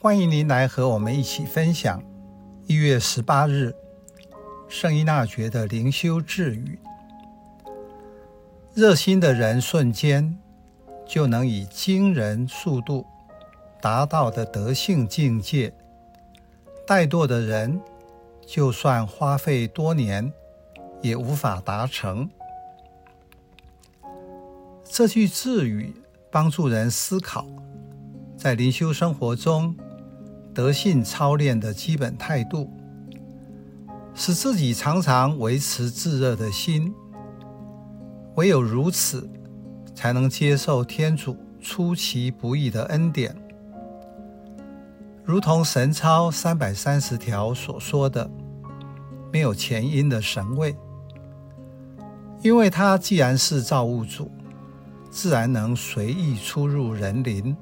欢迎您来和我们一起分享一月十八日圣依纳爵的灵修智语。热心的人瞬间就能以惊人速度达到的德性境界，怠惰的人就算花费多年也无法达成。这句智语帮助人思考，在灵修生活中德性操练的基本态度，使自己常常维持炙热的心。唯有如此，才能接受天主出其不意的恩典。如同神操三百三十条所说的，没有前因的神位，因为他既然是造物主。自然能随意出入人灵，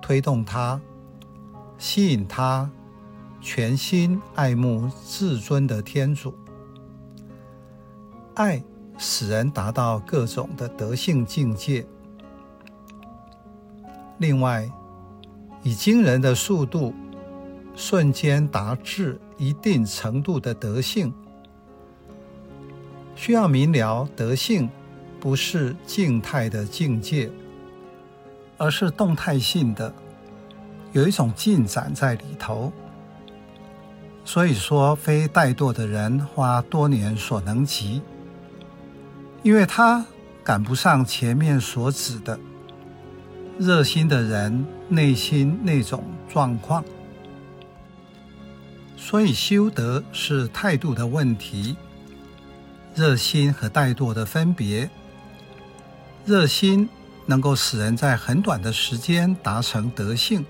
推动他，吸引他，全心爱慕至尊的天主。爱使人达到各种的德性境界。另外，以惊人的速度，瞬间达至一定程度的德性，需要明了德性。不是静态的境界，而是动态性的，有一种进展在里头。所以说，非怠惰的人花多年所能及，因为他赶不上前面所指的热心的人内心那种状况。所以修德是态度的问题，热心和怠惰的分别。热心能够使人在很短的时间达成德性，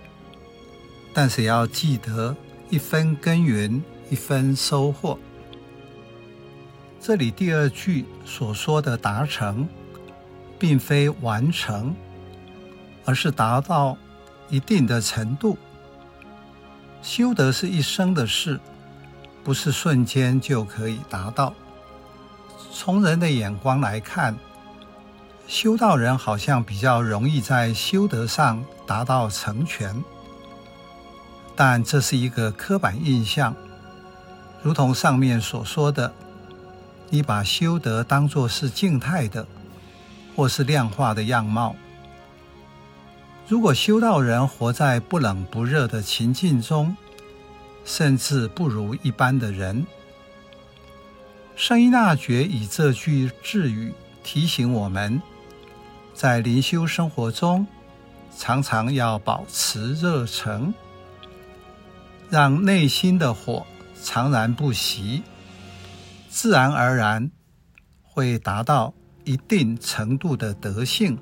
但是要记得一分耕耘一分收获。这里第二句所说的达成，并非完成，而是达到一定的程度。修德是一生的事，不是瞬间就可以达到。从人的眼光来看，修道人好像比较容易在修德上达到成全，但这是一个刻板印象。如同上面所说的，你把修德当作是静态的，或是量化的样貌。如果修道人活在不冷不热的情境中，甚至不如一般的人。圣依纳爵以这句智语提醒我们。在灵修生活中，常常要保持热诚，让内心的火常燃不息，自然而然会达到一定程度的德性。